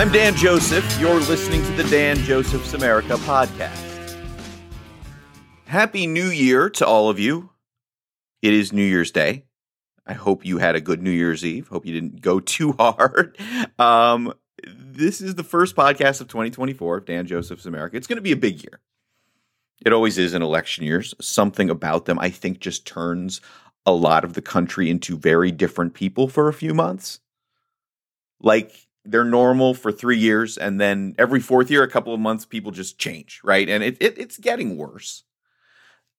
I'm Dan Joseph. You're listening to the Dan Joseph's America podcast. Happy New Year to all of you. It is New Year's Day. I hope you had a good New Year's Eve. Hope you didn't go too hard. Um, this is the first podcast of 2024 of Dan Joseph's America. It's going to be a big year. It always is in election years. Something about them, I think, just turns a lot of the country into very different people for a few months. Like they're normal for three years, and then every fourth year, a couple of months, people just change, right? And it, it it's getting worse.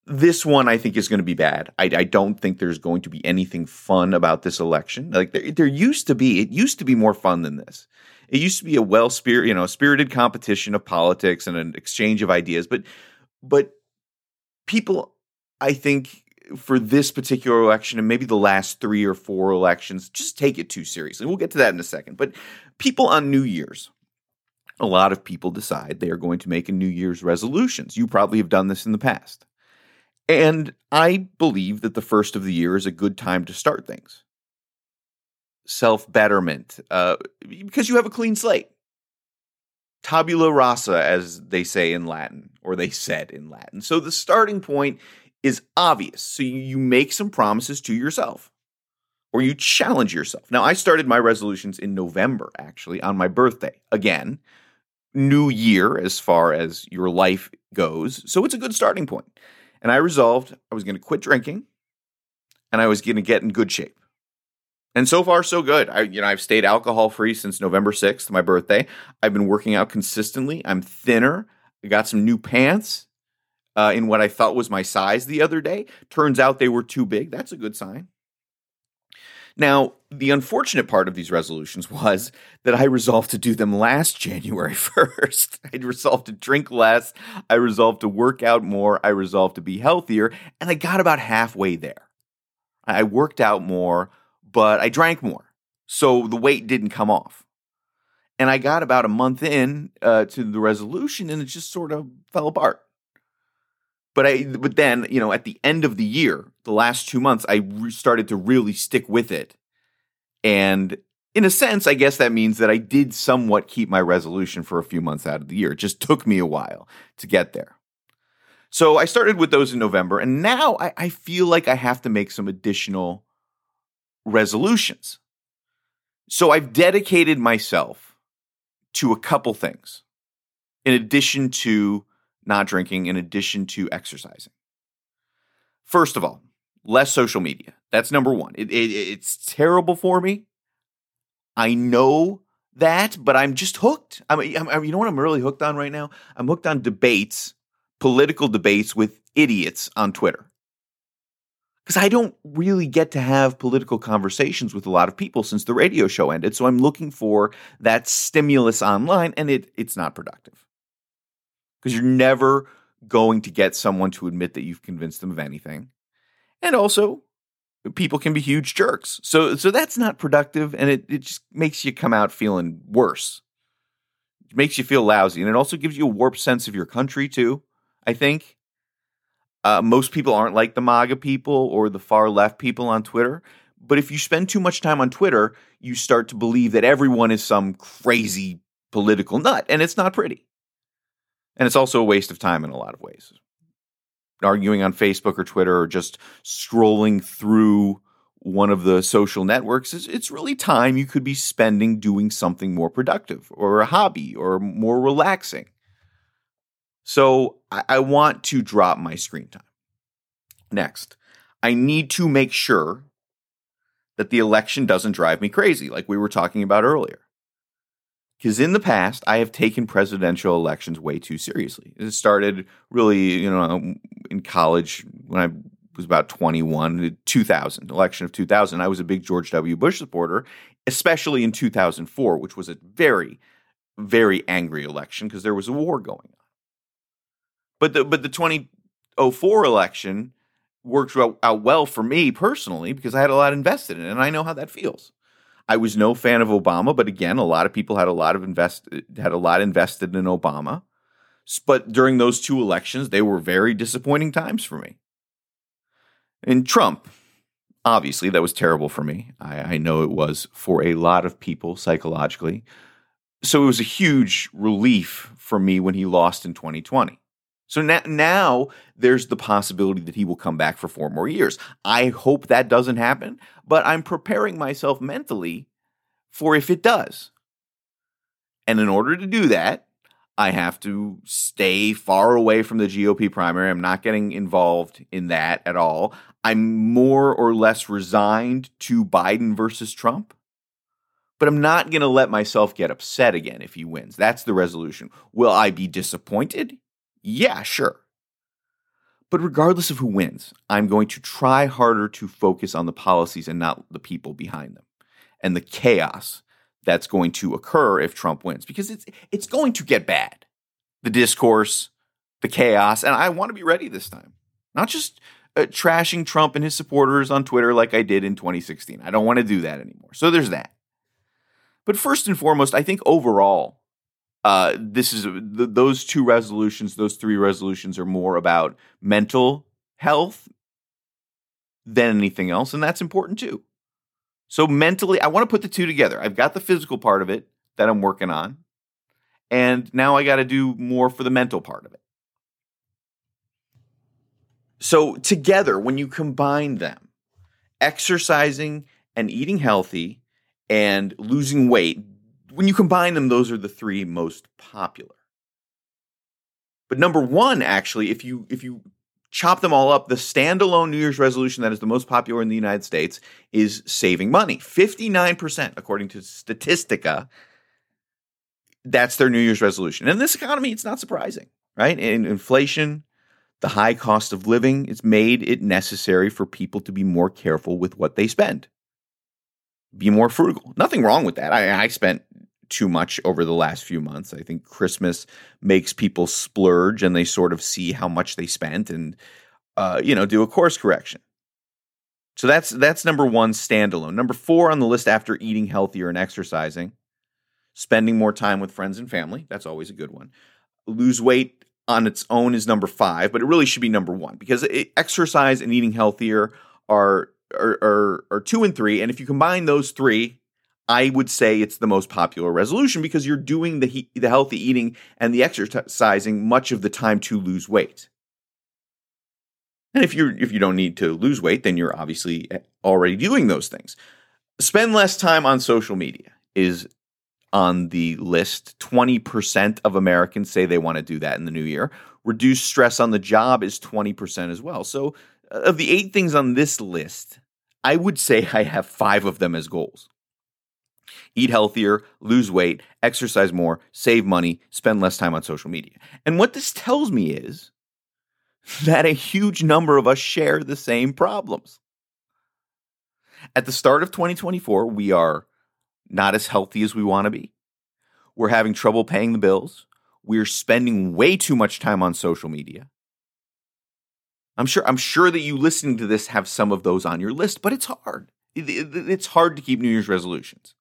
This one, I think, is going to be bad. I, I, don't think there's going to be anything fun about this election. Like there, there used to be, it used to be more fun than this. It used to be a well spirit, you know, spirited competition of politics and an exchange of ideas. But, but people, I think, for this particular election and maybe the last three or four elections, just take it too seriously. We'll get to that in a second. But people on New Year's, a lot of people decide they are going to make a New Year's resolutions. You probably have done this in the past. And I believe that the first of the year is a good time to start things. Self betterment, uh, because you have a clean slate. Tabula rasa, as they say in Latin, or they said in Latin. So the starting point is obvious. So you make some promises to yourself or you challenge yourself. Now, I started my resolutions in November, actually, on my birthday. Again, new year as far as your life goes. So it's a good starting point. And I resolved I was going to quit drinking and I was going to get in good shape. And so far, so good. I, you know, I've stayed alcohol free since November 6th, my birthday. I've been working out consistently. I'm thinner. I got some new pants uh, in what I thought was my size the other day. Turns out they were too big. That's a good sign. Now, the unfortunate part of these resolutions was that I resolved to do them last January 1st. I resolved to drink less. I resolved to work out more. I resolved to be healthier. And I got about halfway there. I worked out more, but I drank more. So the weight didn't come off. And I got about a month in uh, to the resolution and it just sort of fell apart. But I, but then, you know, at the end of the year, the last two months, I re- started to really stick with it. And in a sense, I guess that means that I did somewhat keep my resolution for a few months out of the year. It just took me a while to get there. So I started with those in November, and now I, I feel like I have to make some additional resolutions. So I've dedicated myself to a couple things in addition to not drinking in addition to exercising. First of all, less social media. That's number one. It, it, it's terrible for me. I know that, but I'm just hooked. I'm, I'm, you know what I'm really hooked on right now? I'm hooked on debates, political debates with idiots on Twitter. Because I don't really get to have political conversations with a lot of people since the radio show ended. So I'm looking for that stimulus online, and it, it's not productive because you're never going to get someone to admit that you've convinced them of anything. And also, people can be huge jerks. So so that's not productive and it, it just makes you come out feeling worse. It makes you feel lousy. And it also gives you a warped sense of your country too, I think. Uh, most people aren't like the MAGA people or the far left people on Twitter. But if you spend too much time on Twitter, you start to believe that everyone is some crazy political nut, and it's not pretty. And it's also a waste of time in a lot of ways. Arguing on Facebook or Twitter or just scrolling through one of the social networks is it's really time you could be spending doing something more productive or a hobby or more relaxing. So I, I want to drop my screen time. Next, I need to make sure that the election doesn't drive me crazy, like we were talking about earlier. Because in the past, I have taken presidential elections way too seriously. It started really, you know, in college when I was about 21, uh, 2000, election of 2000. I was a big George W. Bush supporter, especially in 2004, which was a very, very angry election because there was a war going on. But the but the 2004 election worked out well for me personally because I had a lot invested in it, and I know how that feels. I was no fan of Obama, but again, a lot of people had a lot of invest had a lot invested in Obama. But during those two elections, they were very disappointing times for me. And Trump, obviously, that was terrible for me. I, I know it was for a lot of people psychologically. So it was a huge relief for me when he lost in 2020. So now, now there's the possibility that he will come back for four more years. I hope that doesn't happen, but I'm preparing myself mentally for if it does. And in order to do that, I have to stay far away from the GOP primary. I'm not getting involved in that at all. I'm more or less resigned to Biden versus Trump, but I'm not going to let myself get upset again if he wins. That's the resolution. Will I be disappointed? Yeah, sure. But regardless of who wins, I'm going to try harder to focus on the policies and not the people behind them and the chaos that's going to occur if Trump wins because it's it's going to get bad. The discourse, the chaos, and I want to be ready this time. Not just uh, trashing Trump and his supporters on Twitter like I did in 2016. I don't want to do that anymore. So there's that. But first and foremost, I think overall, uh, this is th- those two resolutions, those three resolutions are more about mental health than anything else, and that's important too. So mentally, I want to put the two together. I've got the physical part of it that I'm working on, and now I got to do more for the mental part of it. So together, when you combine them, exercising and eating healthy and losing weight, when you combine them, those are the three most popular. But number one, actually, if you if you chop them all up, the standalone New Year's resolution that is the most popular in the United States is saving money. 59%, according to Statistica, that's their New Year's resolution. And in this economy, it's not surprising, right? In inflation, the high cost of living, it's made it necessary for people to be more careful with what they spend. Be more frugal. Nothing wrong with that. I, I spent too much over the last few months. I think Christmas makes people splurge and they sort of see how much they spent and uh, you know do a course correction. So that's that's number one standalone. Number four on the list after eating healthier and exercising, spending more time with friends and family. That's always a good one. Lose weight on its own is number five, but it really should be number one because it, exercise and eating healthier are, are are are two and three, and if you combine those three, I would say it's the most popular resolution because you're doing the he- the healthy eating and the exercising much of the time to lose weight. And if you if you don't need to lose weight, then you're obviously eh, already doing those things. Spend less time on social media is on the list. 20% of Americans say they want to do that in the new year. Reduce stress on the job is 20% as well. So, of the eight things on this list, I would say I have five of them as goals eat healthier, lose weight, exercise more, save money, spend less time on social media. And what this tells me is that a huge number of us share the same problems. At the start of 2024, we are not as healthy as we want to be. We're having trouble paying the bills. We're spending way too much time on social media. I'm sure I'm sure that you listening to this have some of those on your list, but it's hard. It's hard to keep New Year's resolutions.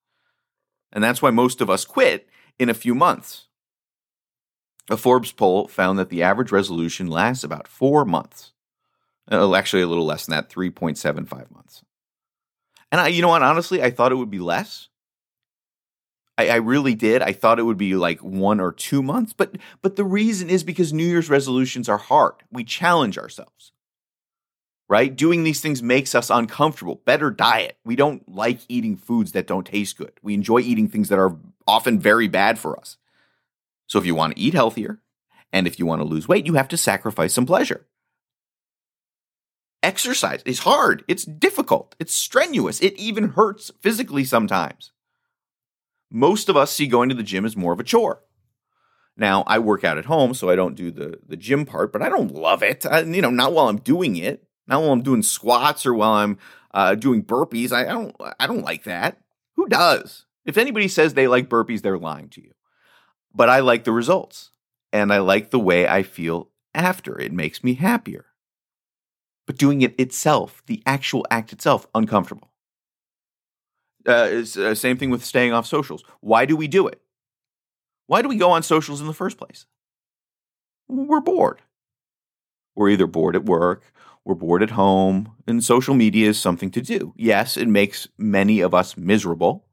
And that's why most of us quit in a few months. A Forbes poll found that the average resolution lasts about four months. Uh, actually, a little less than that, 3.75 months. And I, you know what, honestly, I thought it would be less. I, I really did. I thought it would be like one or two months, but but the reason is because New Year's resolutions are hard. We challenge ourselves right? Doing these things makes us uncomfortable. Better diet. We don't like eating foods that don't taste good. We enjoy eating things that are often very bad for us. So if you want to eat healthier and if you want to lose weight, you have to sacrifice some pleasure. Exercise is hard. It's difficult. It's strenuous. It even hurts physically sometimes. Most of us see going to the gym as more of a chore. Now, I work out at home, so I don't do the, the gym part, but I don't love it. I, you know, not while I'm doing it. Not while I'm doing squats or while I'm uh, doing burpees. I, I don't. I don't like that. Who does? If anybody says they like burpees, they're lying to you. But I like the results, and I like the way I feel after. It makes me happier. But doing it itself, the actual act itself, uncomfortable. Uh, uh, same thing with staying off socials. Why do we do it? Why do we go on socials in the first place? We're bored. We're either bored at work we're bored at home, and social media is something to do. Yes, it makes many of us miserable,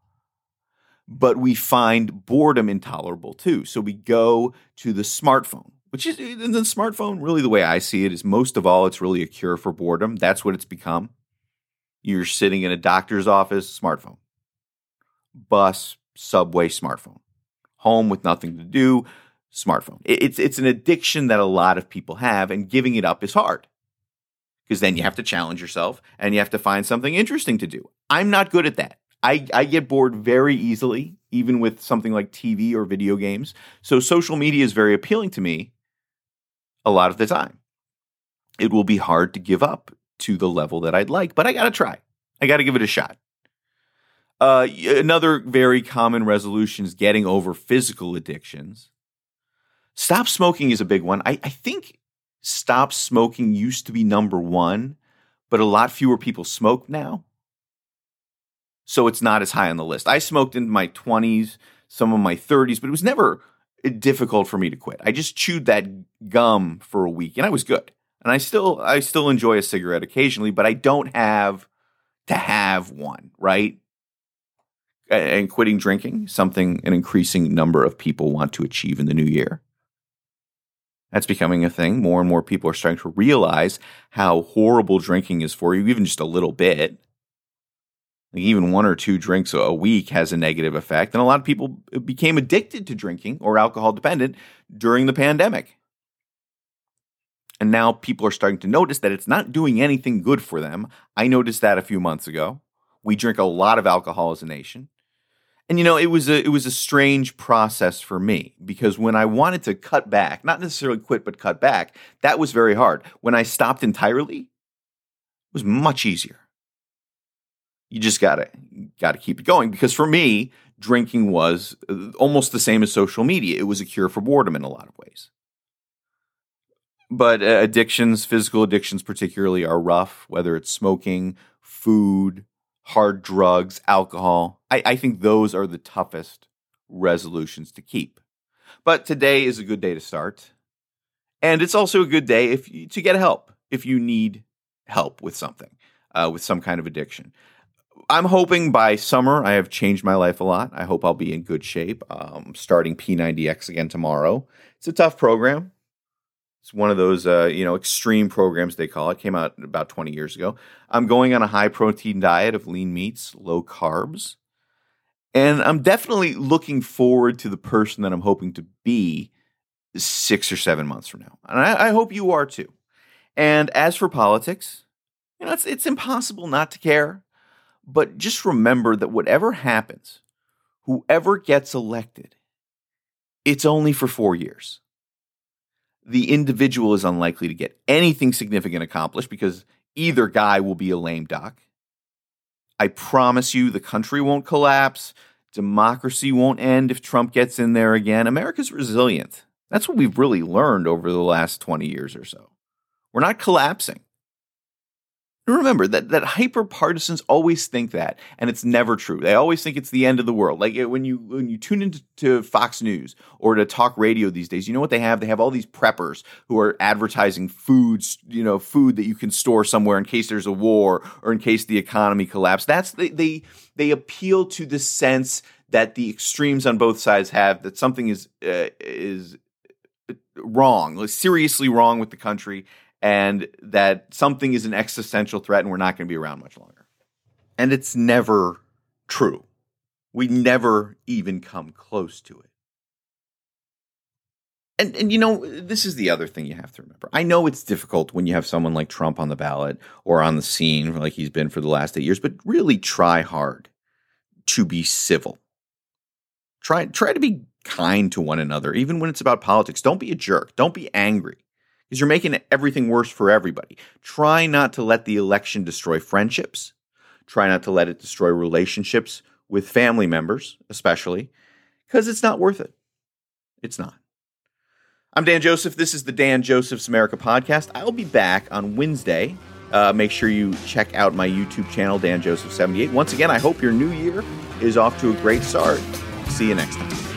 but we find boredom intolerable too. So we go to the smartphone, which is the smartphone, really, the way I see it, is most of all, it's really a cure for boredom. That's what it's become. You're sitting in a doctor's office, smartphone, bus, subway, smartphone, home with nothing to do, smartphone. It's, it's an addiction that a lot of people have, and giving it up is hard because then you have to challenge yourself and you have to find something interesting to do. I'm not good at that. I, I get bored very easily, even with something like TV or video games. So social media is very appealing to me a lot of the time. It will be hard to give up to the level that I'd like, but I got to try. I got to give it a shot. Uh, another very common resolution is getting over physical addictions. Stop smoking is a big one. I, I think stop smoking used to be number one, but a lot fewer people smoke now so it's not as high on the list. I smoked in my 20s, some of my 30s, but it was never difficult for me to quit. I just chewed that gum for a week and I was good. And I still I still enjoy a cigarette occasionally, but I don't have to have one, right? And quitting drinking, something an increasing number of people want to achieve in the new year. That's becoming a thing. More and more people are starting to realize how horrible drinking is for you, even just a little bit Like even one or two drinks a week has a negative effect. And a lot of people became addicted to drinking or alcohol dependent during the pandemic. And now people are starting to notice that it's not doing anything good for them. I noticed that a few months ago. We drink a lot of alcohol as a nation. And you know, it was a it was a strange process for me because when I wanted to cut back, not necessarily quit but cut back, that was very hard. When I stopped entirely, it was much easier. You just gotta gotta keep it going because for me drinking was uh, almost the same as social media. It was a cure for boredom in a lot of ways. But uh, addictions physical addictions particularly are rough whether it's smoking food hard drugs alcohol I, I think those are the toughest resolutions to keep but today is a good day to start and it's also a good day if you, to get help if you need help with something uh, with some kind of addiction I'm hoping by summer I have changed my life a lot. I hope I'll be in good shape. Um, starting P90X again tomorrow. It's a tough program. It's one of those, uh, you know, extreme programs they call it. Came out about 20 years ago. I'm going on a high protein diet of lean meats, low carbs, and I'm definitely looking forward to the person that I'm hoping to be six or seven months from now. And I, I hope you are too. And as for politics, you know, it's it's impossible not to care. But just remember that whatever happens, whoever gets elected, it's only for four years. The individual is unlikely to get anything significant accomplished because either guy will be a lame duck. I promise you the country won't collapse. Democracy won't end if Trump gets in there again. America's resilient. That's what we've really learned over the last 20 years or so. We're not collapsing. Remember that that hyper partisans always think that, and it's never true. They always think it's the end of the world. Like when you when you tune into Fox News or to talk radio these days, you know what they have? They have all these preppers who are advertising foods, you know, food that you can store somewhere in case there's a war or in case the economy collapses. That's they they they appeal to the sense that the extremes on both sides have that something is uh, is wrong, seriously wrong with the country, and that something is an existential threat and we're not going to be around much longer. And it's never true. We never even come close to it. And, and you know, this is the other thing you have to remember. I know it's difficult when you have someone like Trump on the ballot or on the scene like he's been for the last eight years, but really try hard to be civil. Try, try to be kind to one another, even when it's about politics. Don't be a jerk. Don't be angry because you're making everything worse for everybody. Try not to let the election destroy friendships. Try not to let it destroy relationships with family members, especially, because it's not worth it. It's not. I'm Dan Joseph. This is the Dan Joseph's America podcast. I'll be back on Wednesday. Uh, make sure you check out my YouTube channel, Dan Joseph78. Once again, I hope your new year is off to a great start. See you next time.